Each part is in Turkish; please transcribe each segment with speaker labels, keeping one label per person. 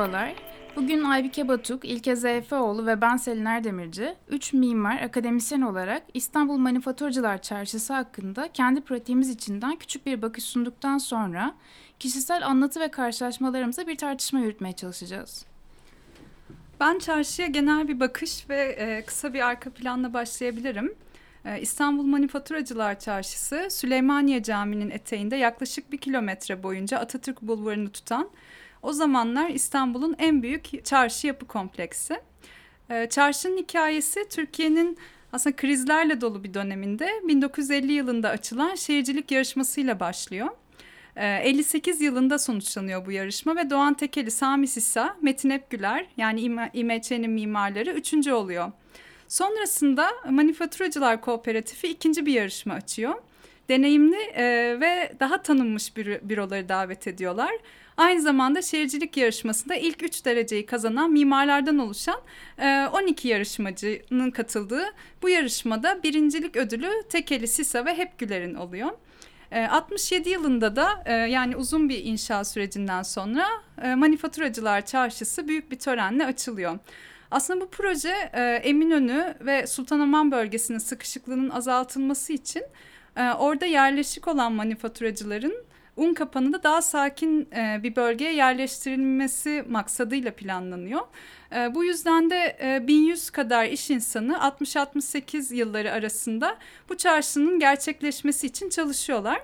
Speaker 1: Merhabalar. Bugün Aybike Batuk, İlke Zeyfeoğlu ve ben Selin Erdemirci, üç mimar, akademisyen olarak İstanbul Manifaturacılar Çarşısı hakkında kendi pratiğimiz içinden küçük bir bakış sunduktan sonra kişisel anlatı ve karşılaşmalarımıza bir tartışma yürütmeye çalışacağız.
Speaker 2: Ben çarşıya genel bir bakış ve e, kısa bir arka planla başlayabilirim. E, İstanbul Manifaturacılar Çarşısı, Süleymaniye Camii'nin eteğinde yaklaşık bir kilometre boyunca Atatürk Bulvarı'nı tutan o zamanlar İstanbul'un en büyük çarşı yapı kompleksi. Ee, çarşının hikayesi Türkiye'nin aslında krizlerle dolu bir döneminde 1950 yılında açılan şehircilik yarışmasıyla başlıyor. 58 ee, yılında sonuçlanıyor bu yarışma ve Doğan Tekeli, Sami Sisa, Metin Epgüler yani İMÇ'nin mimarları üçüncü oluyor. Sonrasında Manifaturacılar Kooperatifi ikinci bir yarışma açıyor. Deneyimli e, ve daha tanınmış büroları davet ediyorlar. Aynı zamanda şehircilik yarışmasında ilk üç dereceyi kazanan mimarlardan oluşan 12 e, yarışmacının katıldığı bu yarışmada birincilik ödülü Tekeli, Sisa ve Hepgüler'in oluyor. 67 e, yılında da e, yani uzun bir inşa sürecinden sonra Manifaturacılar Çarşısı büyük bir törenle açılıyor. Aslında bu proje Eminönü ve Sultanahmet bölgesinin sıkışıklığının azaltılması için orada yerleşik olan manifaturacıların un kapanında daha sakin e, bir bölgeye yerleştirilmesi maksadıyla planlanıyor. E, bu yüzden de e, 1100 kadar iş insanı 60-68 yılları arasında bu çarşının gerçekleşmesi için çalışıyorlar.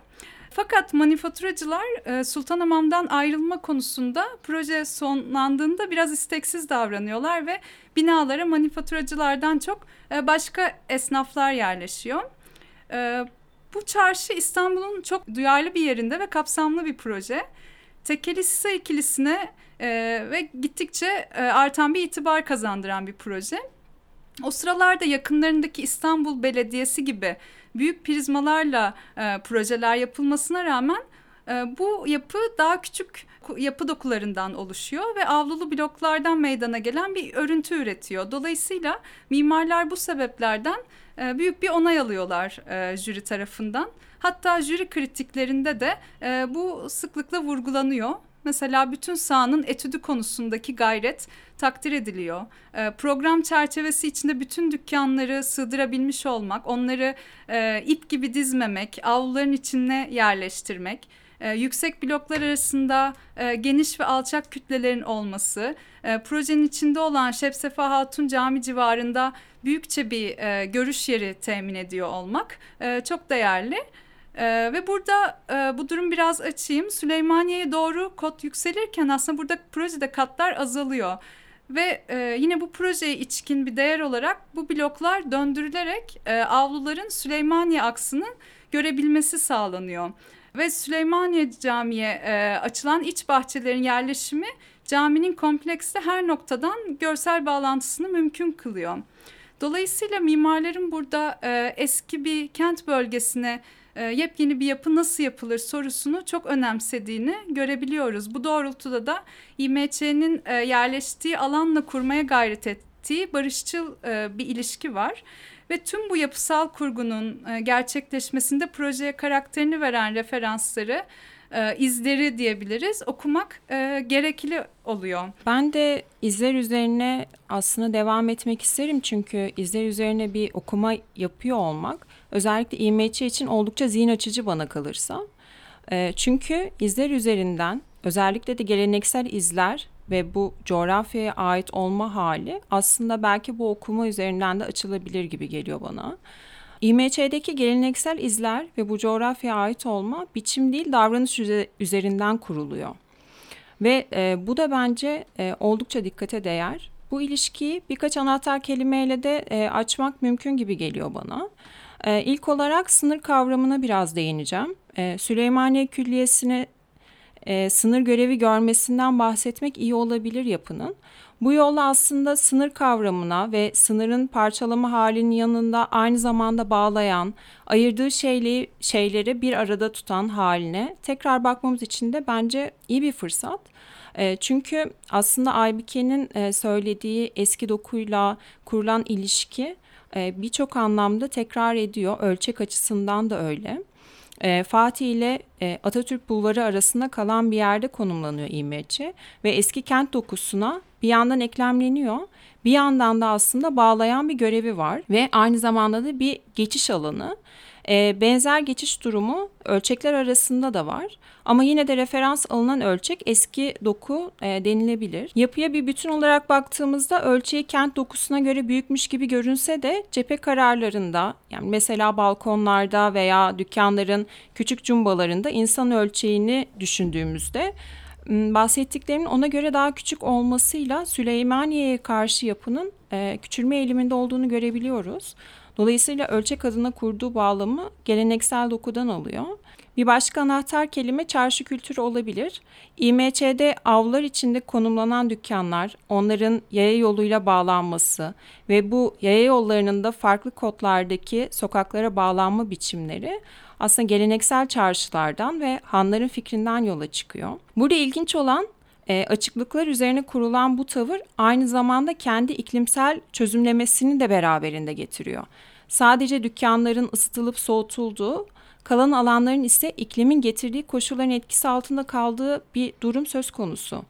Speaker 2: Fakat manifaturacılar e, Sultanhamam'dan ayrılma konusunda proje sonlandığında biraz isteksiz davranıyorlar ve binalara manifaturacılardan çok e, başka esnaflar yerleşiyor. Bu çarşı İstanbul'un çok duyarlı bir yerinde ve kapsamlı bir proje. Tekeli Sisa ikilisine e, ve gittikçe e, artan bir itibar kazandıran bir proje. O sıralarda yakınlarındaki İstanbul Belediyesi gibi büyük prizmalarla e, projeler yapılmasına rağmen e, bu yapı daha küçük yapı dokularından oluşuyor ve avlulu bloklardan meydana gelen bir örüntü üretiyor. Dolayısıyla mimarlar bu sebeplerden e, büyük bir onay alıyorlar e, jüri tarafından. Hatta jüri kritiklerinde de e, bu sıklıkla vurgulanıyor. Mesela bütün sahanın etüdü konusundaki gayret takdir ediliyor. Program çerçevesi içinde bütün dükkanları sığdırabilmiş olmak, onları ip gibi dizmemek, avluların içine yerleştirmek yüksek bloklar arasında geniş ve alçak kütlelerin olması, e, projenin içinde olan Şepsefa Hatun Cami civarında büyükçe bir e, görüş yeri temin ediyor olmak e, çok değerli. Ee, ve burada e, bu durum biraz açayım. Süleymaniye'ye doğru kod yükselirken aslında burada projede katlar azalıyor. Ve e, yine bu projeye içkin bir değer olarak bu bloklar döndürülerek e, avluların Süleymaniye aksını görebilmesi sağlanıyor. Ve Süleymaniye Camii'ye e, açılan iç bahçelerin yerleşimi caminin komplekste her noktadan görsel bağlantısını mümkün kılıyor. Dolayısıyla mimarların burada e, eski bir kent bölgesine e, yepyeni bir yapı nasıl yapılır sorusunu çok önemsediğini görebiliyoruz. Bu doğrultuda da İMÇ'nin e, yerleştiği alanla kurmaya gayret ettiği barışçıl e, bir ilişki var. Ve tüm bu yapısal kurgunun e, gerçekleşmesinde projeye karakterini veren referansları e, izleri diyebiliriz okumak e, gerekli oluyor.
Speaker 3: Ben de izler üzerine aslında devam etmek isterim çünkü izler üzerine bir okuma yapıyor olmak özellikle İMÇ için oldukça zihin açıcı bana kalırsa. E, çünkü izler üzerinden özellikle de geleneksel izler ve bu coğrafyaya ait olma hali aslında belki bu okuma üzerinden de açılabilir gibi geliyor bana. İMÇ'deki geleneksel izler ve bu coğrafyaya ait olma biçim değil davranış üzerinden kuruluyor. Ve e, bu da bence e, oldukça dikkate değer. Bu ilişkiyi birkaç anahtar kelimeyle de e, açmak mümkün gibi geliyor bana. E, ilk olarak sınır kavramına biraz değineceğim. E, Süleymaniye Külliyesi'ne e, sınır görevi görmesinden bahsetmek iyi olabilir yapının. Bu yolla aslında sınır kavramına ve sınırın parçalama halinin yanında aynı zamanda bağlayan, ayırdığı şeyleri, şeyleri bir arada tutan haline tekrar bakmamız için de bence iyi bir fırsat. E, çünkü aslında Aybike'nin e, söylediği eski dokuyla kurulan ilişki e, birçok anlamda tekrar ediyor. Ölçek açısından da öyle. E, Fatih ile e, Atatürk Bulvarı arasında kalan bir yerde konumlanıyor İMC ve eski kent dokusuna bir yandan eklemleniyor. Bir yandan da aslında bağlayan bir görevi var ve aynı zamanda da bir geçiş alanı. E, benzer geçiş durumu ölçekler arasında da var. Ama yine de referans alınan ölçek eski doku e, denilebilir. Yapıya bir bütün olarak baktığımızda ölçeği kent dokusuna göre büyükmüş gibi görünse de cephe kararlarında yani mesela balkonlarda veya dükkanların küçük cumbalarında insan ölçeğini düşündüğümüzde bahsettiklerimin ona göre daha küçük olmasıyla Süleymaniye'ye karşı yapının e, küçülme eğiliminde olduğunu görebiliyoruz. Dolayısıyla ölçek adına kurduğu bağlamı geleneksel dokudan alıyor. Bir başka anahtar kelime çarşı kültürü olabilir. İMÇ'de avlar içinde konumlanan dükkanlar, onların yaya yoluyla bağlanması ve bu yaya yollarının da farklı kodlardaki sokaklara bağlanma biçimleri aslında geleneksel çarşılardan ve hanların fikrinden yola çıkıyor. Burada ilginç olan e, açıklıklar üzerine kurulan bu tavır aynı zamanda kendi iklimsel çözümlemesini de beraberinde getiriyor. Sadece dükkanların ısıtılıp soğutulduğu, kalan alanların ise iklimin getirdiği koşulların etkisi altında kaldığı bir durum söz konusu.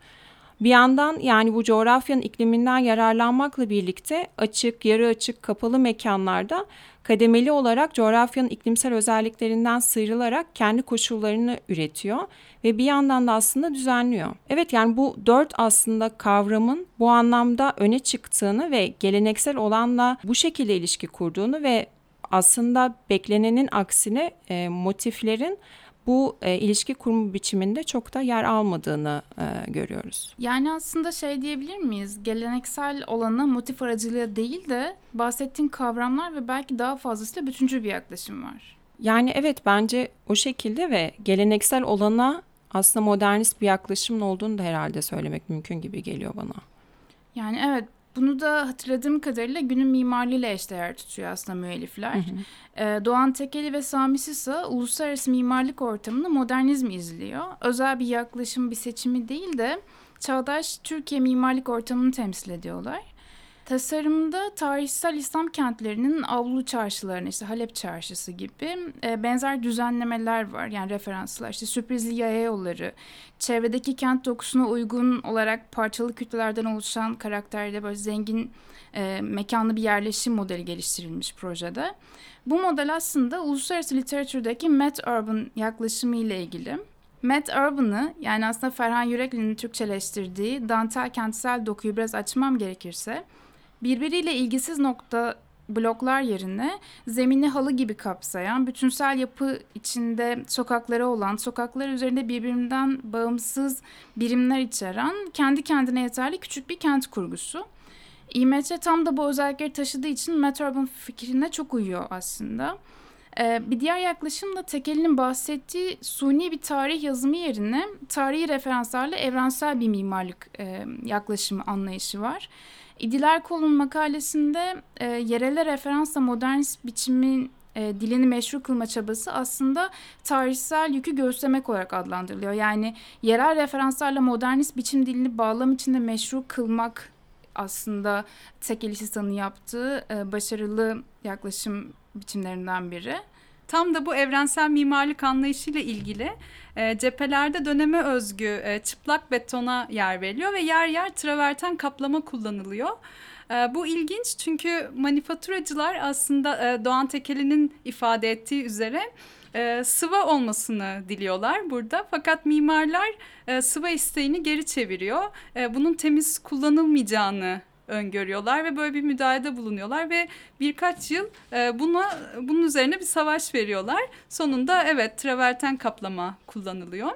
Speaker 3: Bir yandan yani bu coğrafyanın ikliminden yararlanmakla birlikte açık, yarı açık, kapalı mekanlarda kademeli olarak coğrafyanın iklimsel özelliklerinden sıyrılarak kendi koşullarını üretiyor ve bir yandan da aslında düzenliyor. Evet yani bu dört aslında kavramın bu anlamda öne çıktığını ve geleneksel olanla bu şekilde ilişki kurduğunu ve aslında beklenenin aksine e, motiflerin bu e, ilişki kurma biçiminde çok da yer almadığını e, görüyoruz.
Speaker 1: Yani aslında şey diyebilir miyiz? Geleneksel olana motif aracılığıyla değil de bahsettiğin kavramlar ve belki daha fazlasıyla bütüncül bir yaklaşım var.
Speaker 3: Yani evet bence o şekilde ve geleneksel olana aslında modernist bir yaklaşımın olduğunu da herhalde söylemek mümkün gibi geliyor bana.
Speaker 1: Yani evet bunu da hatırladığım kadarıyla günün mimarlığıyla eşdeğer tutuyor aslında müellifler. Hı hı. Ee, Doğan Tekeli ve Sami Sisa uluslararası mimarlık ortamında modernizmi izliyor. Özel bir yaklaşım, bir seçimi değil de çağdaş Türkiye mimarlık ortamını temsil ediyorlar. Tasarımda tarihsel İslam kentlerinin avlu çarşılarına işte Halep Çarşısı gibi e, benzer düzenlemeler var. Yani referanslar işte sürprizli yaya yolları, çevredeki kent dokusuna uygun olarak parçalı kütlelerden oluşan karakterde böyle zengin e, mekanlı bir yerleşim modeli geliştirilmiş projede. Bu model aslında uluslararası literatürdeki Met Urban yaklaşımı ile ilgili. Matt Urban'ı yani aslında Ferhan Yürekli'nin Türkçeleştirdiği dantel kentsel dokuyu biraz açmam gerekirse birbiriyle ilgisiz nokta bloklar yerine zemini halı gibi kapsayan, bütünsel yapı içinde sokakları olan, sokaklar üzerinde birbirinden bağımsız birimler içeren, kendi kendine yeterli küçük bir kent kurgusu. İMC tam da bu özellikleri taşıdığı için Urban fikrine çok uyuyor aslında. Ee, bir diğer yaklaşım da Tekeli'nin bahsettiği suni bir tarih yazımı yerine tarihi referanslarla evrensel bir mimarlık e, yaklaşımı anlayışı var. İdiler Kol'un makalesinde e, yerele referansla modernist biçimin e, dilini meşru kılma çabası aslında tarihsel yükü göğüslemek olarak adlandırılıyor. Yani yerel referanslarla modernist biçim dilini bağlam içinde meşru kılmak aslında tek Elisisa'nın yaptığı e, başarılı yaklaşım biçimlerinden biri.
Speaker 2: Tam da bu evrensel mimarlık anlayışıyla ilgili e, cephelerde döneme özgü e, çıplak betona yer veriliyor ve yer yer traverten kaplama kullanılıyor. E, bu ilginç çünkü manifaturacılar aslında e, Doğan Tekeli'nin ifade ettiği üzere e, sıva olmasını diliyorlar burada. Fakat mimarlar e, sıva isteğini geri çeviriyor. E, bunun temiz kullanılmayacağını öngörüyorlar ve böyle bir müdahalede bulunuyorlar ve birkaç yıl e, buna bunun üzerine bir savaş veriyorlar. Sonunda evet traverten kaplama kullanılıyor.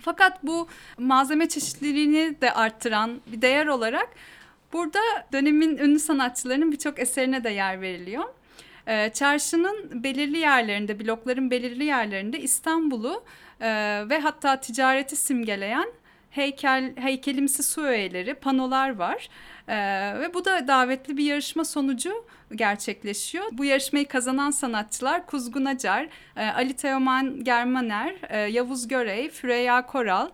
Speaker 2: Fakat bu malzeme çeşitliliğini de arttıran bir değer olarak burada dönemin ünlü sanatçılarının birçok eserine de yer veriliyor. E, çarşının belirli yerlerinde, blokların belirli yerlerinde İstanbul'u e, ve hatta ticareti simgeleyen heykel heykelimsi su öğeleri, panolar var. Ee, ve bu da davetli bir yarışma sonucu gerçekleşiyor. Bu yarışmayı kazanan sanatçılar Kuzgun Acar, e, Ali Teoman Germaner, e, Yavuz Görey, Füreya Koral,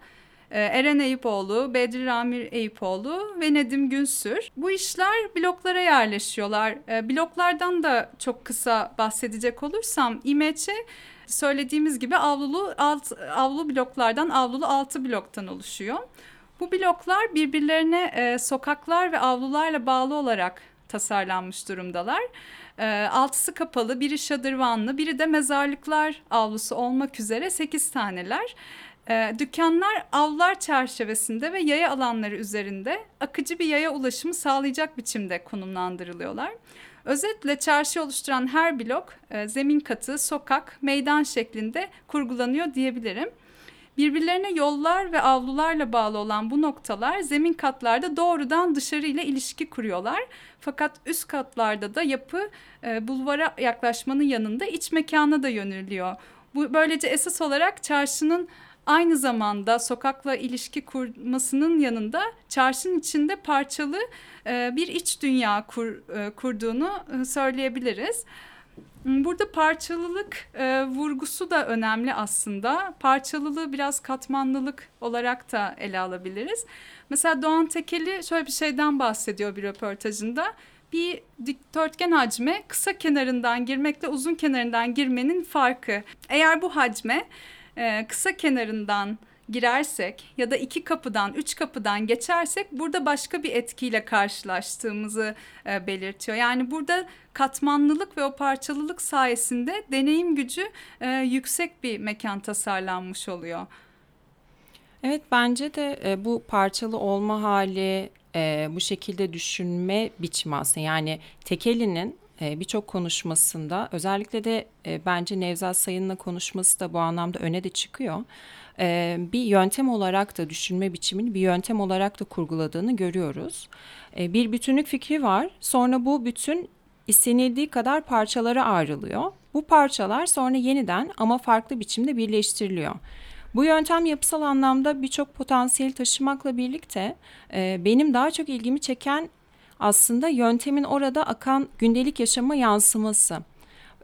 Speaker 2: e, Eren Eyüpoğlu, Bedri Ramir Eyüpoğlu ve Nedim Günsür. Bu işler bloklara yerleşiyorlar. E, bloklardan da çok kısa bahsedecek olursam İMÇ Söylediğimiz gibi avlulu alt, avlu bloklardan avlulu altı bloktan oluşuyor. Bu bloklar birbirlerine e, sokaklar ve avlularla bağlı olarak tasarlanmış durumdalar. E, altısı kapalı, biri şadırvanlı, biri de mezarlıklar avlusu olmak üzere sekiz taneler. E, dükkanlar avlular çerçevesinde ve yaya alanları üzerinde akıcı bir yaya ulaşımı sağlayacak biçimde konumlandırılıyorlar. Özetle çarşı oluşturan her blok e, zemin katı, sokak, meydan şeklinde kurgulanıyor diyebilirim. Birbirlerine yollar ve avlularla bağlı olan bu noktalar zemin katlarda doğrudan dışarı ile ilişki kuruyorlar. Fakat üst katlarda da yapı e, bulvara yaklaşmanın yanında iç mekana da yöneliyor. Bu böylece esas olarak çarşının aynı zamanda sokakla ilişki kurmasının yanında çarşının içinde parçalı e, bir iç dünya kur, e, kurduğunu e, söyleyebiliriz. Burada parçalılık e, vurgusu da önemli aslında. Parçalılığı biraz katmanlılık olarak da ele alabiliriz. Mesela Doğan Tekeli şöyle bir şeyden bahsediyor bir röportajında. Bir dikdörtgen hacme kısa kenarından girmekle uzun kenarından girmenin farkı. Eğer bu hacme e, kısa kenarından girersek ya da iki kapıdan, üç kapıdan geçersek burada başka bir etkiyle karşılaştığımızı e, belirtiyor. Yani burada katmanlılık ve o parçalılık sayesinde deneyim gücü e, yüksek bir mekan tasarlanmış oluyor.
Speaker 3: Evet bence de bu parçalı olma hali, bu şekilde düşünme biçimi aslında yani Tekeli'nin birçok konuşmasında özellikle de e, bence Nevzat Sayın'la konuşması da bu anlamda öne de çıkıyor. E, bir yöntem olarak da düşünme biçimini bir yöntem olarak da kurguladığını görüyoruz. E, bir bütünlük fikri var. Sonra bu bütün istenildiği kadar parçalara ayrılıyor. Bu parçalar sonra yeniden ama farklı biçimde birleştiriliyor. Bu yöntem yapısal anlamda birçok potansiyel taşımakla birlikte e, benim daha çok ilgimi çeken aslında yöntemin orada akan gündelik yaşama yansıması.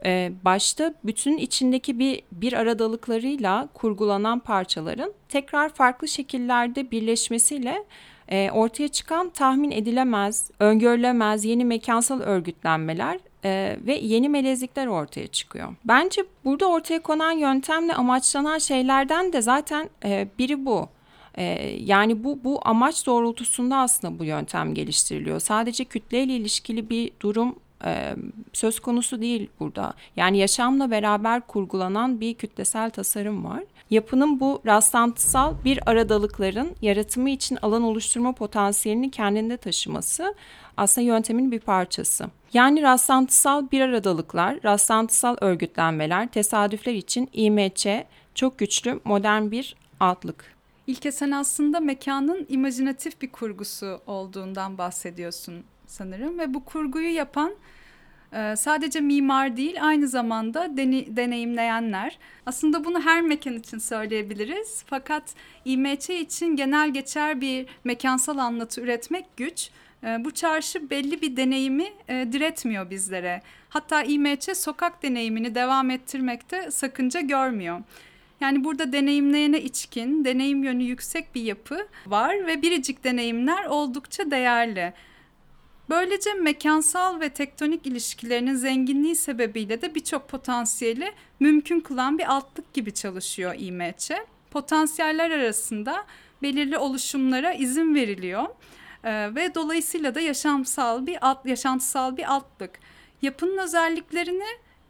Speaker 3: Ee, başta bütün içindeki bir bir aradalıklarıyla kurgulanan parçaların tekrar farklı şekillerde birleşmesiyle e, ortaya çıkan tahmin edilemez, öngörülemez yeni mekansal örgütlenmeler e, ve yeni melezlikler ortaya çıkıyor. Bence burada ortaya konan yöntemle amaçlanan şeylerden de zaten e, biri bu. Ee, yani bu bu amaç doğrultusunda aslında bu yöntem geliştiriliyor. Sadece kütleyle ilişkili bir durum e, söz konusu değil burada. Yani yaşamla beraber kurgulanan bir kütlesel tasarım var. Yapının bu rastlantısal bir aradalıkların yaratımı için alan oluşturma potansiyelini kendinde taşıması aslında yöntemin bir parçası. Yani rastlantısal bir aradalıklar, rastlantısal örgütlenmeler, tesadüfler için IMC çok güçlü modern bir altlık.
Speaker 2: İlke sen aslında mekanın imajinatif bir kurgusu olduğundan bahsediyorsun sanırım ve bu kurguyu yapan e, sadece mimar değil aynı zamanda deni, deneyimleyenler. Aslında bunu her mekan için söyleyebiliriz. Fakat İMC için genel geçer bir mekansal anlatı üretmek güç. E, bu çarşı belli bir deneyimi e, diretmiyor bizlere. Hatta İMC sokak deneyimini devam ettirmekte sakınca görmüyor. Yani burada deneyimleyene içkin, deneyim yönü yüksek bir yapı var ve biricik deneyimler oldukça değerli. Böylece mekansal ve tektonik ilişkilerinin zenginliği sebebiyle de birçok potansiyeli mümkün kılan bir altlık gibi çalışıyor İMC. Potansiyeller arasında belirli oluşumlara izin veriliyor ee, ve dolayısıyla da yaşamsal bir alt, yaşantısal bir altlık. Yapının özelliklerini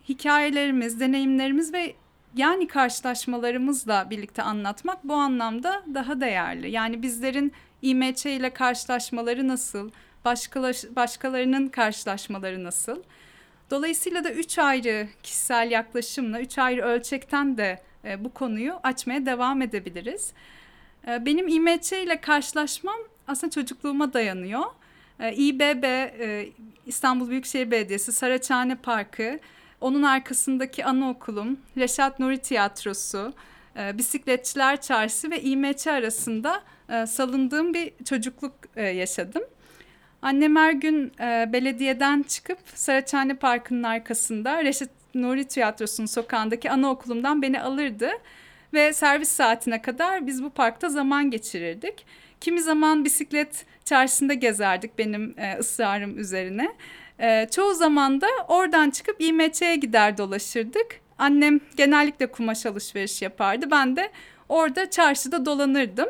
Speaker 2: hikayelerimiz, deneyimlerimiz ve yani karşılaşmalarımızla birlikte anlatmak bu anlamda daha değerli. Yani bizlerin İMC ile karşılaşmaları nasıl, başkalaş, başkalarının karşılaşmaları nasıl? Dolayısıyla da üç ayrı kişisel yaklaşımla, üç ayrı ölçekten de e, bu konuyu açmaya devam edebiliriz. E, benim İMC ile karşılaşmam aslında çocukluğuma dayanıyor. E, İBB, e, İstanbul Büyükşehir Belediyesi, Saraçhane Parkı, onun arkasındaki anaokulum, Reşat Nuri Tiyatrosu, e, Bisikletçiler Çarşısı ve İMC arasında e, salındığım bir çocukluk e, yaşadım. Annem her gün e, belediyeden çıkıp Saraçhane Parkı'nın arkasında Reşat Nuri Tiyatrosu'nun sokağındaki anaokulumdan beni alırdı. Ve servis saatine kadar biz bu parkta zaman geçirirdik. Kimi zaman bisiklet çarşısında gezerdik benim e, ısrarım üzerine. E, çoğu zaman da oradan çıkıp İMÇ'ye gider dolaşırdık. annem genellikle kumaş alışveriş yapardı. Ben de orada çarşıda dolanırdım.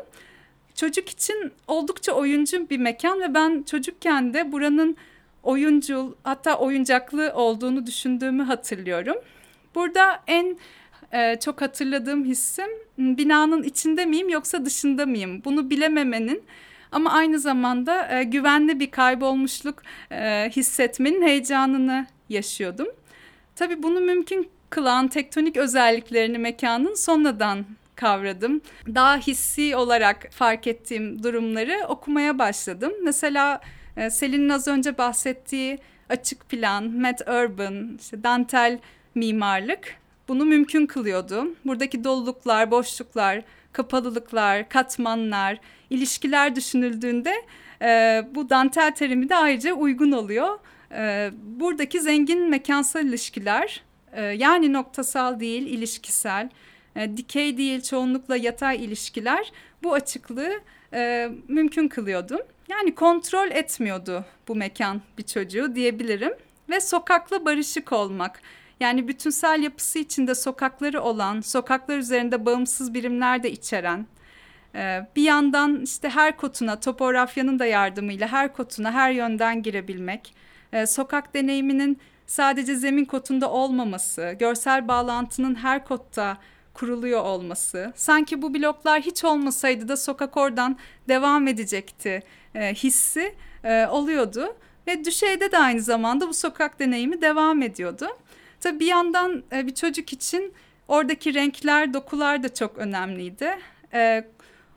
Speaker 2: Çocuk için oldukça oyuncu bir mekan ve ben çocukken de buranın oyuncu hatta oyuncaklı olduğunu düşündüğümü hatırlıyorum. Burada en e, çok hatırladığım hissim binanın içinde miyim yoksa dışında mıyım? Bunu bilememenin ama aynı zamanda e, güvenli bir kaybolmuşluk e, hissetmenin heyecanını yaşıyordum. Tabii bunu mümkün kılan tektonik özelliklerini mekanın sonradan kavradım. Daha hissi olarak fark ettiğim durumları okumaya başladım. Mesela e, Selin'in az önce bahsettiği açık plan, Matt Urban, işte dantel mimarlık bunu mümkün kılıyordu. Buradaki doluluklar, boşluklar, kapalılıklar, katmanlar, ilişkiler düşünüldüğünde e, bu dantel terimi de ayrıca uygun oluyor. E, buradaki zengin mekansal ilişkiler e, yani noktasal değil ilişkisel, e, dikey değil çoğunlukla yatay ilişkiler bu açıklığı e, mümkün kılıyordu. Yani kontrol etmiyordu bu mekan bir çocuğu diyebilirim ve sokakla barışık olmak. Yani bütünsel yapısı içinde sokakları olan, sokaklar üzerinde bağımsız birimler de içeren, bir yandan işte her kotuna, topografyanın da yardımıyla her kotuna her yönden girebilmek, e, sokak deneyiminin sadece zemin kotunda olmaması, görsel bağlantının her kotta kuruluyor olması, sanki bu bloklar hiç olmasaydı da sokak oradan devam edecekti e, hissi e, oluyordu. Ve düşeyde de aynı zamanda bu sokak deneyimi devam ediyordu. Tabii bir yandan bir çocuk için oradaki renkler, dokular da çok önemliydi.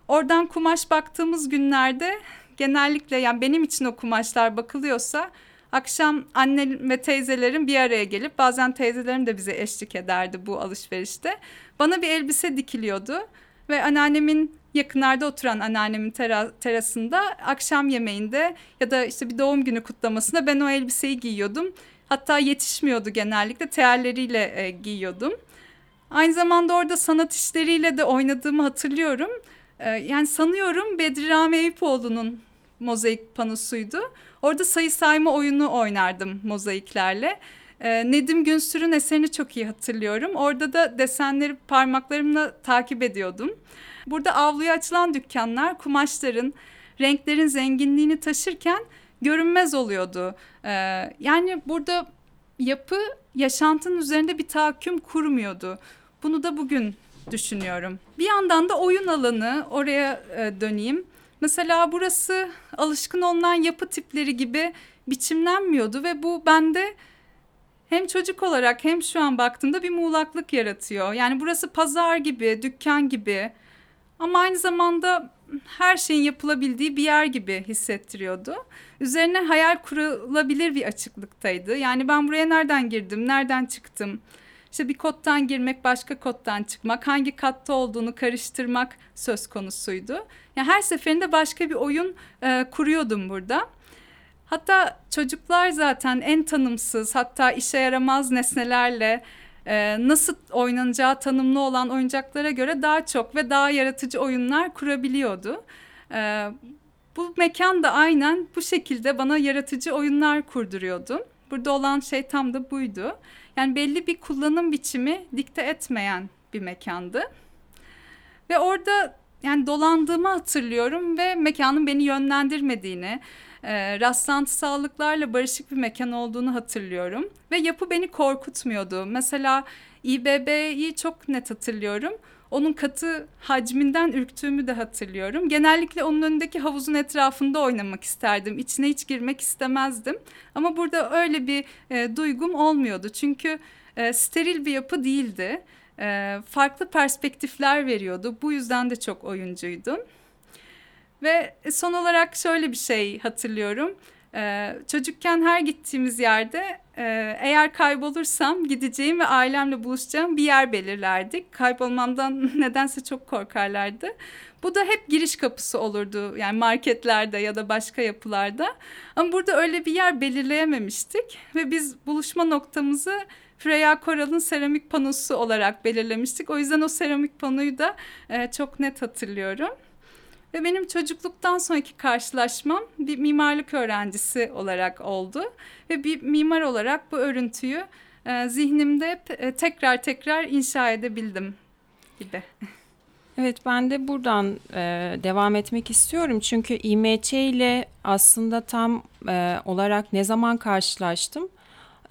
Speaker 2: Oradan kumaş baktığımız günlerde genellikle yani benim için o kumaşlar bakılıyorsa akşam annem ve teyzelerim bir araya gelip bazen teyzelerim de bize eşlik ederdi bu alışverişte. Bana bir elbise dikiliyordu ve anneannemin yakınlarda oturan anneannemin tera terasında akşam yemeğinde ya da işte bir doğum günü kutlamasında ben o elbiseyi giyiyordum. Hatta yetişmiyordu genellikle teerleriyle e, giyiyordum. Aynı zamanda orada sanat işleriyle de oynadığımı hatırlıyorum. E, yani sanıyorum Bedri Rami Eyüpoğlu'nun mozaik panosuydu. Orada sayı sayma oyunu oynardım mozaiklerle. E, Nedim Günsür'ün eserini çok iyi hatırlıyorum. Orada da desenleri parmaklarımla takip ediyordum. Burada avluya açılan dükkanlar kumaşların, renklerin zenginliğini taşırken görünmez oluyordu. Ee, yani burada yapı yaşantının üzerinde bir tahakküm kurmuyordu. Bunu da bugün düşünüyorum. Bir yandan da oyun alanı oraya e, döneyim. Mesela burası alışkın olunan yapı tipleri gibi biçimlenmiyordu ve bu bende hem çocuk olarak hem şu an baktığımda bir muğlaklık yaratıyor. Yani burası pazar gibi, dükkan gibi ama aynı zamanda her şeyin yapılabildiği bir yer gibi hissettiriyordu. Üzerine hayal kurulabilir bir açıklıktaydı. Yani ben buraya nereden girdim, nereden çıktım? İşte bir kottan girmek, başka kottan çıkmak, hangi katta olduğunu karıştırmak söz konusuydu. Yani her seferinde başka bir oyun e, kuruyordum burada. Hatta çocuklar zaten en tanımsız, hatta işe yaramaz nesnelerle e, nasıl oynanacağı tanımlı olan oyuncaklara göre daha çok ve daha yaratıcı oyunlar kurabiliyordu. E, bu mekan da aynen bu şekilde bana yaratıcı oyunlar kurduruyordu. Burada olan şey tam da buydu. Yani belli bir kullanım biçimi dikte etmeyen bir mekandı. Ve orada yani dolandığımı hatırlıyorum ve mekanın beni yönlendirmediğini, e, rastlantısallıklarla barışık bir mekan olduğunu hatırlıyorum. Ve yapı beni korkutmuyordu. Mesela İBB'yi çok net hatırlıyorum. Onun katı hacminden ürktüğümü de hatırlıyorum. Genellikle onun önündeki havuzun etrafında oynamak isterdim. İçine hiç girmek istemezdim. Ama burada öyle bir e, duygum olmuyordu. Çünkü e, steril bir yapı değildi. E, farklı perspektifler veriyordu. Bu yüzden de çok oyuncuydum. Ve son olarak şöyle bir şey hatırlıyorum. Ee, çocukken her gittiğimiz yerde e, eğer kaybolursam gideceğim ve ailemle buluşacağım bir yer belirlerdik. Kaybolmamdan nedense çok korkarlardı. Bu da hep giriş kapısı olurdu yani marketlerde ya da başka yapılarda. Ama burada öyle bir yer belirleyememiştik ve biz buluşma noktamızı Freya Koral'ın seramik panosu olarak belirlemiştik. O yüzden o seramik panoyu da e, çok net hatırlıyorum. Ve benim çocukluktan sonraki karşılaşmam bir mimarlık öğrencisi olarak oldu. Ve bir mimar olarak bu örüntüyü e, zihnimde hep e, tekrar tekrar inşa edebildim gibi.
Speaker 3: Evet ben de buradan e, devam etmek istiyorum çünkü İMÇ ile aslında tam e, olarak ne zaman karşılaştım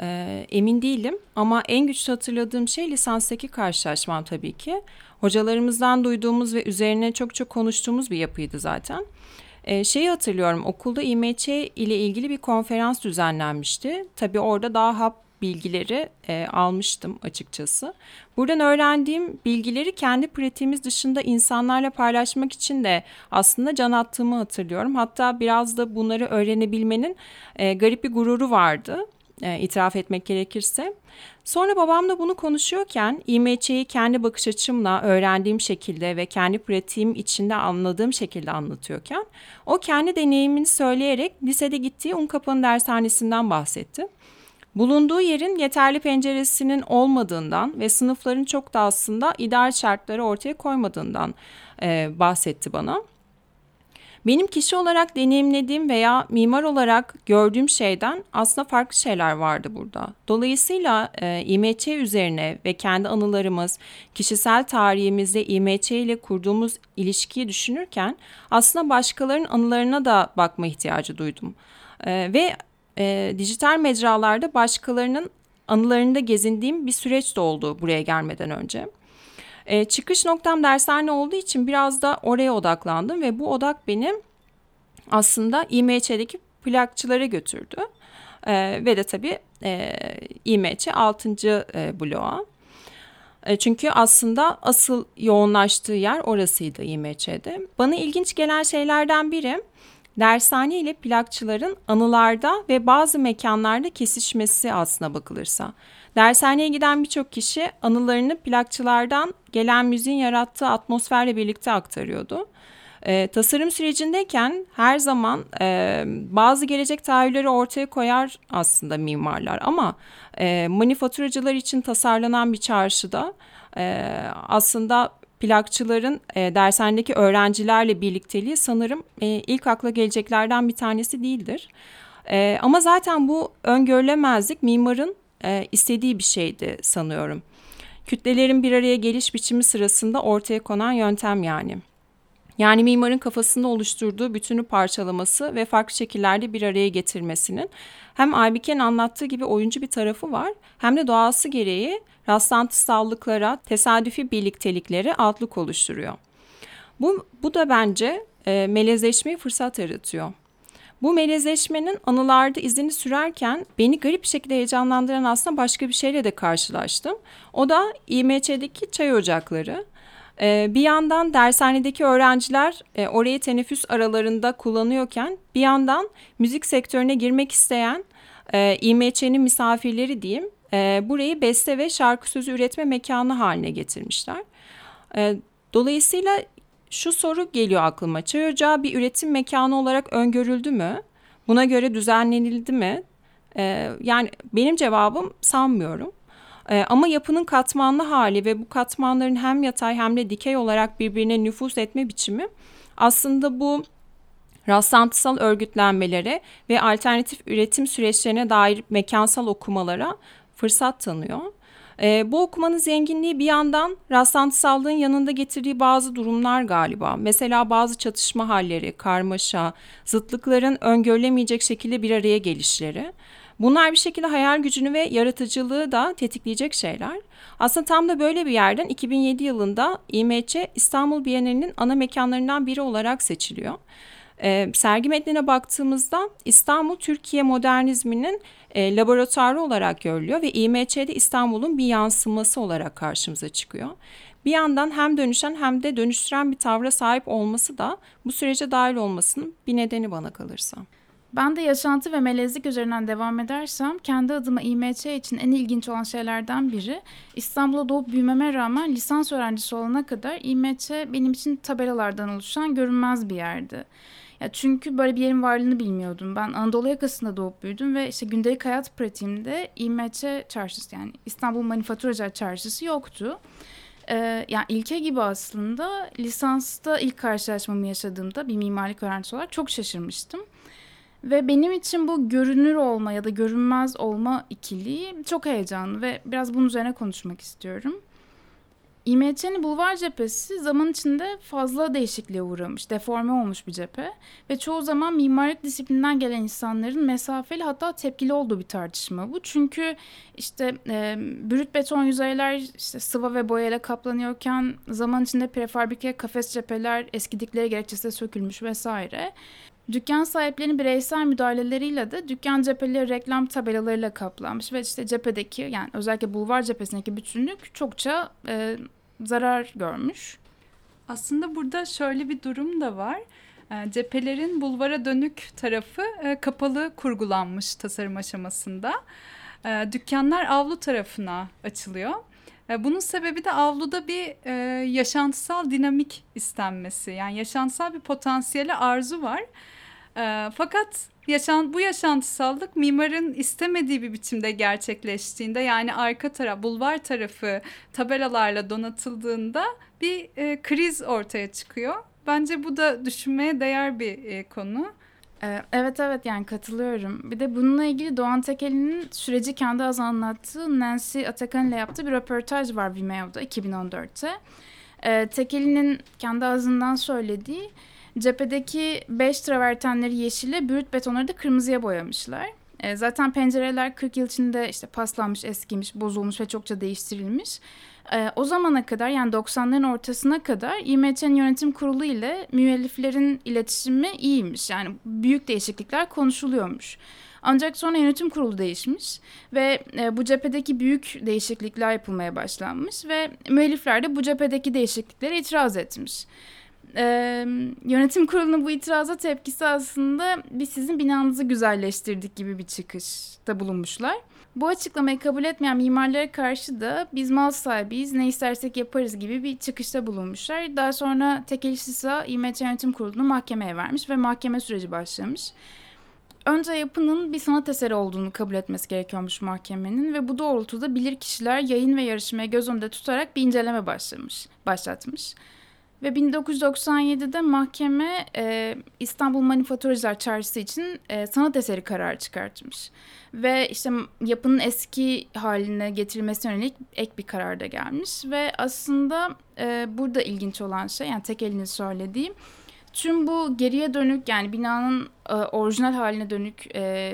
Speaker 3: e, emin değilim ama en güçlü hatırladığım şey lisanstaki karşılaşmam tabii ki. Hocalarımızdan duyduğumuz ve üzerine çok çok konuştuğumuz bir yapıydı zaten. E, şeyi hatırlıyorum okulda İMÇ ile ilgili bir konferans düzenlenmişti. Tabii orada daha hap bilgileri e, almıştım açıkçası. Buradan öğrendiğim bilgileri kendi pratiğimiz dışında insanlarla paylaşmak için de aslında can attığımı hatırlıyorum. Hatta biraz da bunları öğrenebilmenin e, garip bir gururu vardı. E, itiraf etmek gerekirse. Sonra babamla bunu konuşuyorken İMÇ'yi kendi bakış açımla öğrendiğim şekilde ve kendi pratiğim içinde anladığım şekilde anlatıyorken o kendi deneyimini söyleyerek lisede gittiği Unkapanı dershanesinden bahsetti. Bulunduğu yerin yeterli penceresinin olmadığından ve sınıfların çok da aslında ideal şartları ortaya koymadığından e, bahsetti bana. Benim kişi olarak deneyimlediğim veya mimar olarak gördüğüm şeyden aslında farklı şeyler vardı burada. Dolayısıyla e, İMÇ üzerine ve kendi anılarımız, kişisel tarihimizde İMÇ ile kurduğumuz ilişkiyi düşünürken aslında başkalarının anılarına da bakma ihtiyacı duydum. E, ve e, dijital mecralarda başkalarının anılarında gezindiğim bir süreç de oldu buraya gelmeden önce. E, çıkış noktam dershane olduğu için biraz da oraya odaklandım ve bu odak beni aslında İMÇ'deki plakçılara götürdü. E, ve de tabii e, İMÇ 6. E, bloğa. E, çünkü aslında asıl yoğunlaştığı yer orasıydı İMÇ'de. Bana ilginç gelen şeylerden biri dershane ile plakçıların anılarda ve bazı mekanlarda kesişmesi aslına bakılırsa. Dershaneye giden birçok kişi anılarını plakçılardan gelen müziğin yarattığı atmosferle birlikte aktarıyordu. E, tasarım sürecindeyken her zaman e, bazı gelecek tahayyülleri ortaya koyar aslında mimarlar ama e, manifaturacılar için tasarlanan bir çarşıda e, aslında plakçıların e, dershanedeki öğrencilerle birlikteliği sanırım e, ilk akla geleceklerden bir tanesi değildir. E, ama zaten bu öngörülemezlik mimarın e, istediği bir şeydi sanıyorum. Kütlelerin bir araya geliş biçimi sırasında ortaya konan yöntem yani. Yani mimarın kafasında oluşturduğu bütünü parçalaması ve farklı şekillerde bir araya getirmesinin hem Aybike'nin anlattığı gibi oyuncu bir tarafı var hem de doğası gereği rastlantısallıklara, tesadüfi birlikteliklere altlık oluşturuyor. Bu, bu da bence e, melezleşmeyi fırsat yaratıyor. Bu melezleşmenin anılarda izini sürerken beni garip bir şekilde heyecanlandıran aslında başka bir şeyle de karşılaştım. O da İMÇ'deki çay ocakları. Ee, bir yandan dershanedeki öğrenciler e, orayı teneffüs aralarında kullanıyorken bir yandan müzik sektörüne girmek isteyen e, İMÇ'nin misafirleri diyeyim e, burayı beste ve şarkı sözü üretme mekanı haline getirmişler. Dolayısıyla şu soru geliyor aklıma. Çay ocağı bir üretim mekanı olarak öngörüldü mü? Buna göre düzenlenildi mi? E, yani benim cevabım sanmıyorum. E, ama yapının katmanlı hali ve bu katmanların hem yatay hem de dikey olarak birbirine nüfuz etme biçimi aslında bu rastlantısal örgütlenmelere ve alternatif üretim süreçlerine dair mekansal okumalara fırsat tanıyor. E, bu okumanın zenginliği bir yandan rastlantısallığın yanında getirdiği bazı durumlar galiba. Mesela bazı çatışma halleri, karmaşa, zıtlıkların öngörülemeyecek şekilde bir araya gelişleri. Bunlar bir şekilde hayal gücünü ve yaratıcılığı da tetikleyecek şeyler. Aslında tam da böyle bir yerden 2007 yılında İMÇ İstanbul Bienalinin ana mekanlarından biri olarak seçiliyor. E, sergi metnine baktığımızda İstanbul Türkiye modernizminin e, laboratuvarı olarak görülüyor ve İMÇ'de İstanbul'un bir yansıması olarak karşımıza çıkıyor. Bir yandan hem dönüşen hem de dönüştüren bir tavra sahip olması da bu sürece dahil olmasının bir nedeni bana kalırsa.
Speaker 1: Ben de yaşantı ve melezlik üzerinden devam edersem kendi adıma İMÇ için en ilginç olan şeylerden biri İstanbul'da doğup büyümeme rağmen lisans öğrencisi olana kadar İMÇ benim için tabelalardan oluşan görünmez bir yerdi. Ya çünkü böyle bir yerin varlığını bilmiyordum. Ben Anadolu yakasında doğup büyüdüm ve işte gündelik hayat pratiğimde İMÇ çarşısı yani İstanbul Manifaturacılar Çarşısı yoktu. Ee, yani ilke gibi aslında lisansta ilk karşılaşmamı yaşadığımda bir mimarlık öğrencisi olarak çok şaşırmıştım. Ve benim için bu görünür olma ya da görünmez olma ikiliği çok heyecanlı ve biraz bunun üzerine konuşmak istiyorum. İMÇ'nin bulvar cephesi zaman içinde fazla değişikliğe uğramış, deforme olmuş bir cephe ve çoğu zaman mimarlık disiplinden gelen insanların mesafeli hatta tepkili olduğu bir tartışma bu. Çünkü işte e, brüt beton yüzeyler işte sıva ve boyayla kaplanıyorken zaman içinde prefabrike kafes cepheler eskidikleri gerekçesiyle sökülmüş vesaire. Dükkan sahiplerinin bireysel müdahaleleriyle de dükkan cepheleri reklam tabelalarıyla kaplanmış ve işte cephedeki yani özellikle bulvar cephesindeki bütünlük çokça e, zarar görmüş.
Speaker 2: Aslında burada şöyle bir durum da var. E, cephelerin bulvara dönük tarafı e, kapalı kurgulanmış tasarım aşamasında. E, dükkanlar avlu tarafına açılıyor. E, bunun sebebi de avluda bir e, yaşantısal dinamik istenmesi. Yani yaşantısal bir potansiyeli arzu var. E, fakat yaşan bu yaşantısallık mimarın istemediği bir biçimde gerçekleştiğinde yani arka taraf bulvar tarafı tabelalarla donatıldığında bir e, kriz ortaya çıkıyor. Bence bu da düşünmeye değer bir e, konu.
Speaker 1: Ee, evet evet yani katılıyorum. Bir de bununla ilgili Doğan Tekeli'nin süreci kendi az anlattığı Nancy Atakan ile yaptığı bir röportaj var Vimeo'da 2014'te. Ee, Tekeli'nin kendi ağzından söylediği cephedeki 5 travertenleri yeşile, brüt betonları da kırmızıya boyamışlar. Ee, zaten pencereler 40 yıl içinde işte paslanmış, eskimiş, bozulmuş ve çokça değiştirilmiş. Ee, o zamana kadar yani 90'ların ortasına kadar İMÇ'nin yönetim kurulu ile müelliflerin iletişimi iyiymiş. Yani büyük değişiklikler konuşuluyormuş. Ancak sonra yönetim kurulu değişmiş ve e, bu cephedeki büyük değişiklikler yapılmaya başlanmış ve müellifler de bu cephedeki değişikliklere itiraz etmiş. Ee, yönetim kurulunun bu itiraza tepkisi aslında biz sizin binanızı güzelleştirdik gibi bir çıkışta bulunmuşlar. Bu açıklamayı kabul etmeyen mimarlara karşı da biz mal sahibiyiz ne istersek yaparız gibi bir çıkışta bulunmuşlar. Daha sonra Tekel Sisa İMÇ Yönetim Kurulu'nu mahkemeye vermiş ve mahkeme süreci başlamış. Önce yapının bir sanat eseri olduğunu kabul etmesi gerekiyormuş mahkemenin ve bu doğrultuda bilir kişiler yayın ve yarışmaya göz önünde tutarak bir inceleme başlamış, başlatmış. Ve 1997'de mahkeme e, İstanbul Manifaturacılar Çarşısı için e, sanat eseri kararı çıkartmış. Ve işte yapının eski haline getirilmesi yönelik ek bir karar da gelmiş. Ve aslında e, burada ilginç olan şey yani tek elini söylediğim tüm bu geriye dönük yani binanın e, orijinal haline dönük e,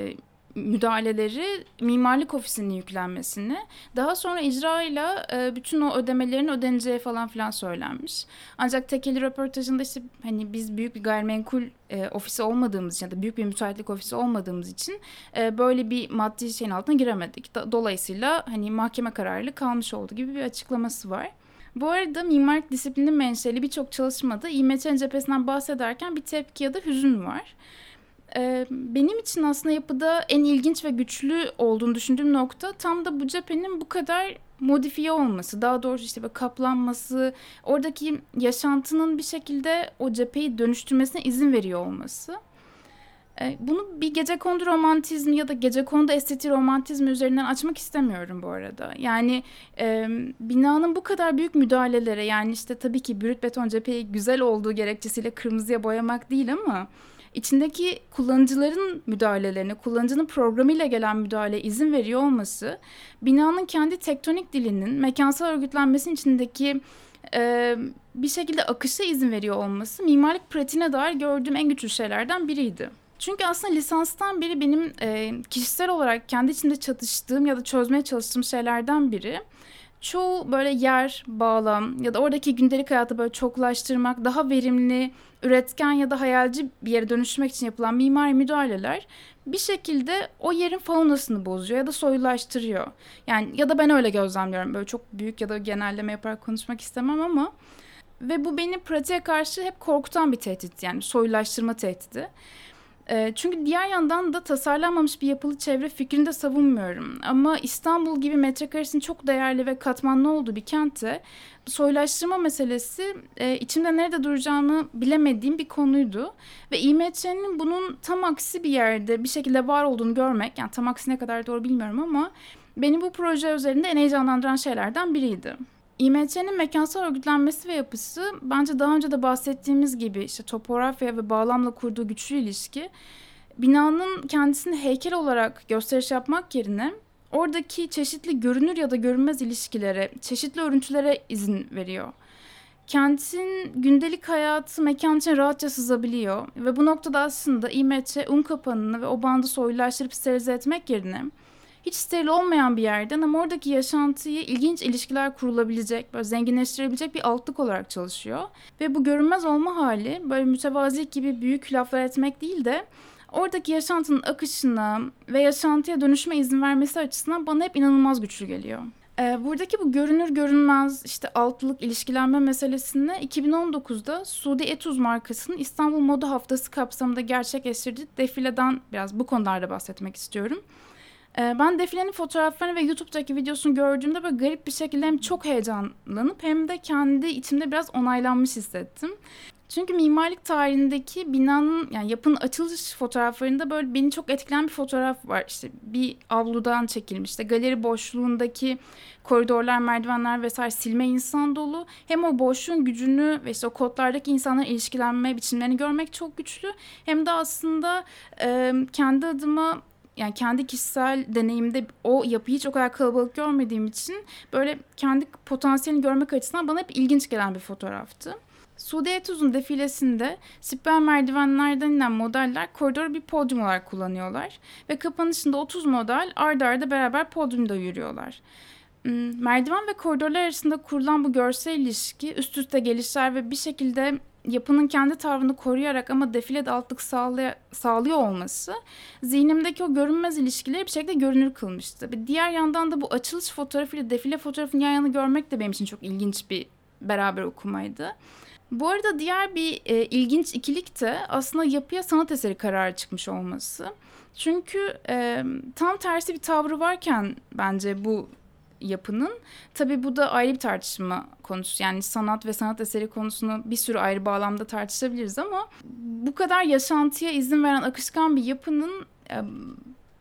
Speaker 1: müdahaleleri mimarlık ofisinin yüklenmesini daha sonra icrayla e, bütün o ödemelerin ödeneceği falan filan söylenmiş. Ancak tekeli röportajında işte hani biz büyük bir gayrimenkul e, ofisi olmadığımız için ya da büyük bir müteahhitlik ofisi olmadığımız için e, böyle bir maddi şeyin altına giremedik. Dolayısıyla hani mahkeme kararıyla kalmış oldu gibi bir açıklaması var. Bu arada mimarlık disiplini menşeli birçok çalışmada İMÇ'nin cephesinden bahsederken bir tepki ya da hüzün var. Benim için aslında yapıda en ilginç ve güçlü olduğunu düşündüğüm nokta tam da bu cephenin bu kadar modifiye olması, daha doğrusu işte böyle kaplanması, oradaki yaşantının bir şekilde o cepheyi dönüştürmesine izin veriyor olması. Bunu bir gece kondu romantizmi ya da gece kondu estetiği romantizmi üzerinden açmak istemiyorum bu arada. Yani e, binanın bu kadar büyük müdahalelere yani işte tabii ki brüt beton cepheyi güzel olduğu gerekçesiyle kırmızıya boyamak değil ama içindeki kullanıcıların müdahalelerine, kullanıcının programıyla gelen müdahale izin veriyor olması, binanın kendi tektonik dilinin mekansal örgütlenmesinin içindeki e, bir şekilde akışa izin veriyor olması mimarlık pratiğine dair gördüğüm en güçlü şeylerden biriydi. Çünkü aslında lisanstan beri benim e, kişisel olarak kendi içinde çatıştığım ya da çözmeye çalıştığım şeylerden biri çoğu böyle yer, bağlam ya da oradaki gündelik hayatı böyle çoklaştırmak, daha verimli, üretken ya da hayalci bir yere dönüşmek için yapılan mimari müdahaleler bir şekilde o yerin faunasını bozuyor ya da soyulaştırıyor. Yani ya da ben öyle gözlemliyorum. Böyle çok büyük ya da genelleme yaparak konuşmak istemem ama ve bu beni pratiğe karşı hep korkutan bir tehdit yani soyulaştırma tehdidi. Ee, çünkü diğer yandan da tasarlanmamış bir yapılı çevre fikrini de savunmuyorum. Ama İstanbul gibi metrekaresinin çok değerli ve katmanlı olduğu bir kentte soylaştırma meselesi e, içimde nerede duracağını bilemediğim bir konuydu. Ve İMÇ'nin bunun tam aksi bir yerde bir şekilde var olduğunu görmek, yani tam aksi ne kadar doğru bilmiyorum ama beni bu proje üzerinde en heyecanlandıran şeylerden biriydi. İMÇ'nin mekansal örgütlenmesi ve yapısı bence daha önce de bahsettiğimiz gibi işte topografya ve bağlamla kurduğu güçlü ilişki binanın kendisini heykel olarak gösteriş yapmak yerine oradaki çeşitli görünür ya da görünmez ilişkilere, çeşitli örüntülere izin veriyor. Kentin gündelik hayatı mekan için rahatça sızabiliyor ve bu noktada aslında İMC un kapanını ve o bandı soyulaştırıp sterilize etmek yerine hiç steril olmayan bir yerden ama oradaki yaşantıyı ilginç ilişkiler kurulabilecek, böyle zenginleştirebilecek bir altlık olarak çalışıyor. Ve bu görünmez olma hali böyle mütevazi gibi büyük laflar etmek değil de oradaki yaşantının akışına ve yaşantıya dönüşme izin vermesi açısından bana hep inanılmaz güçlü geliyor. Ee, buradaki bu görünür görünmez işte altlılık ilişkilenme meselesini 2019'da Suudi Etuz markasının İstanbul Moda Haftası kapsamında gerçekleştirdiği defileden biraz bu konularda bahsetmek istiyorum. Ee, ben defilenin fotoğraflarını ve YouTube'daki videosunu gördüğümde böyle garip bir şekilde hem çok heyecanlanıp hem de kendi içimde biraz onaylanmış hissettim. Çünkü mimarlık tarihindeki binanın yani yapının açılış fotoğraflarında böyle beni çok etkileyen bir fotoğraf var. İşte bir avludan çekilmiş. İşte galeri boşluğundaki koridorlar, merdivenler vesaire silme insan dolu. Hem o boşluğun gücünü ve işte o kodlardaki insanların ilişkilenme biçimlerini görmek çok güçlü. Hem de aslında e, kendi adıma yani kendi kişisel deneyimde o yapıyı hiç o kadar kalabalık görmediğim için böyle kendi potansiyelini görmek açısından bana hep ilginç gelen bir fotoğraftı. Suudi Etuz'un defilesinde spiral merdivenlerden inen modeller koridoru bir podyum olarak kullanıyorlar ve kapanışında 30 model ardarda arda beraber podyumda yürüyorlar. Hmm, merdiven ve koridorlar arasında kurulan bu görsel ilişki üst üste gelişler ve bir şekilde yapının kendi tavrını koruyarak ama defilede altlık sağlay- sağlıyor olması zihnimdeki o görünmez ilişkileri bir şekilde görünür kılmıştı. Bir diğer yandan da bu açılış fotoğrafıyla defile fotoğrafını yan yana görmek de benim için çok ilginç bir beraber okumaydı. Bu arada diğer bir e, ilginç ikilik de aslında yapıya sanat eseri kararı çıkmış olması. Çünkü e, tam tersi bir tavrı varken bence bu yapının. Tabii bu da ayrı bir tartışma konusu. Yani sanat ve sanat eseri konusunu bir sürü ayrı bağlamda tartışabiliriz ama bu kadar yaşantıya izin veren akışkan bir yapının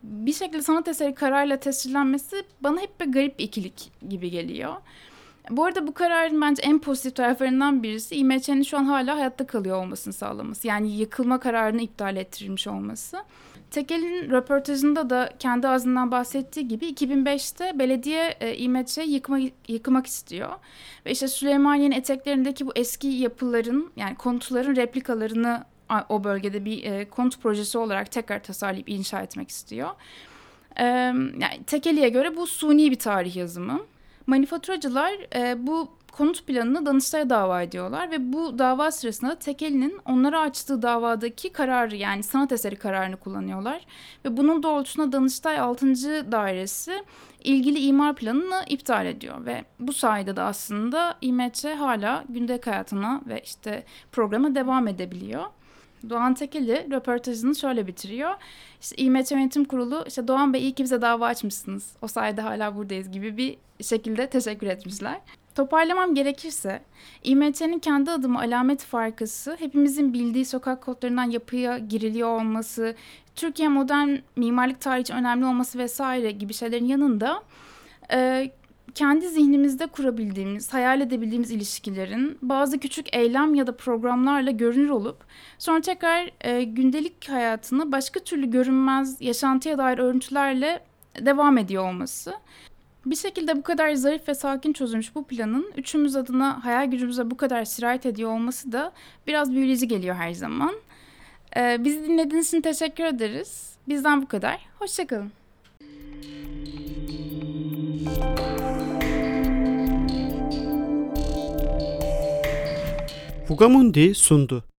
Speaker 1: bir şekilde sanat eseri kararıyla tescillenmesi bana hep bir garip bir ikilik gibi geliyor. Bu arada bu kararın bence en pozitif taraflarından birisi İMÇ'nin şu an hala hayatta kalıyor olmasını sağlaması. Yani yıkılma kararını iptal ettirilmiş olması. Tekel'in röportajında da kendi ağzından bahsettiği gibi 2005'te belediye e, İMEÇ'e yıkma, yıkmak istiyor. Ve işte Süleymaniye'nin eteklerindeki bu eski yapıların yani konutların replikalarını o bölgede bir e, konut projesi olarak tekrar tasarlayıp inşa etmek istiyor. E, yani Tekeli'ye göre bu suni bir tarih yazımı. Manifaturacılar e, bu konut planını Danıştay'a dava ediyorlar ve bu dava sırasında Tekeli'nin onlara açtığı davadaki kararı yani sanat eseri kararını kullanıyorlar. Ve bunun doğrultusunda Danıştay 6. Dairesi ilgili imar planını iptal ediyor ve bu sayede de aslında İMÇ hala gündelik hayatına ve işte programa devam edebiliyor. Doğan Tekeli röportajını şöyle bitiriyor. İşte İMÇ Yönetim Kurulu işte Doğan Bey iyi ki bize dava açmışsınız. O sayede hala buradayız gibi bir şekilde teşekkür etmişler. Toparlamam gerekirse İMÇ'nin kendi adımı alamet farkısı hepimizin bildiği sokak kodlarından yapıya giriliyor olması, Türkiye modern mimarlık tarihi önemli olması vesaire gibi şeylerin yanında e, kendi zihnimizde kurabildiğimiz, hayal edebildiğimiz ilişkilerin bazı küçük eylem ya da programlarla görünür olup sonra tekrar e, gündelik hayatını başka türlü görünmez yaşantıya dair örüntülerle devam ediyor olması. Bir şekilde bu kadar zarif ve sakin çözülmüş bu planın üçümüz adına hayal gücümüze bu kadar sirayet ediyor olması da biraz büyüleyici geliyor her zaman. Ee, bizi dinlediğiniz için teşekkür ederiz. Bizden bu kadar. Hoşçakalın.
Speaker 4: Fugamundi sundu.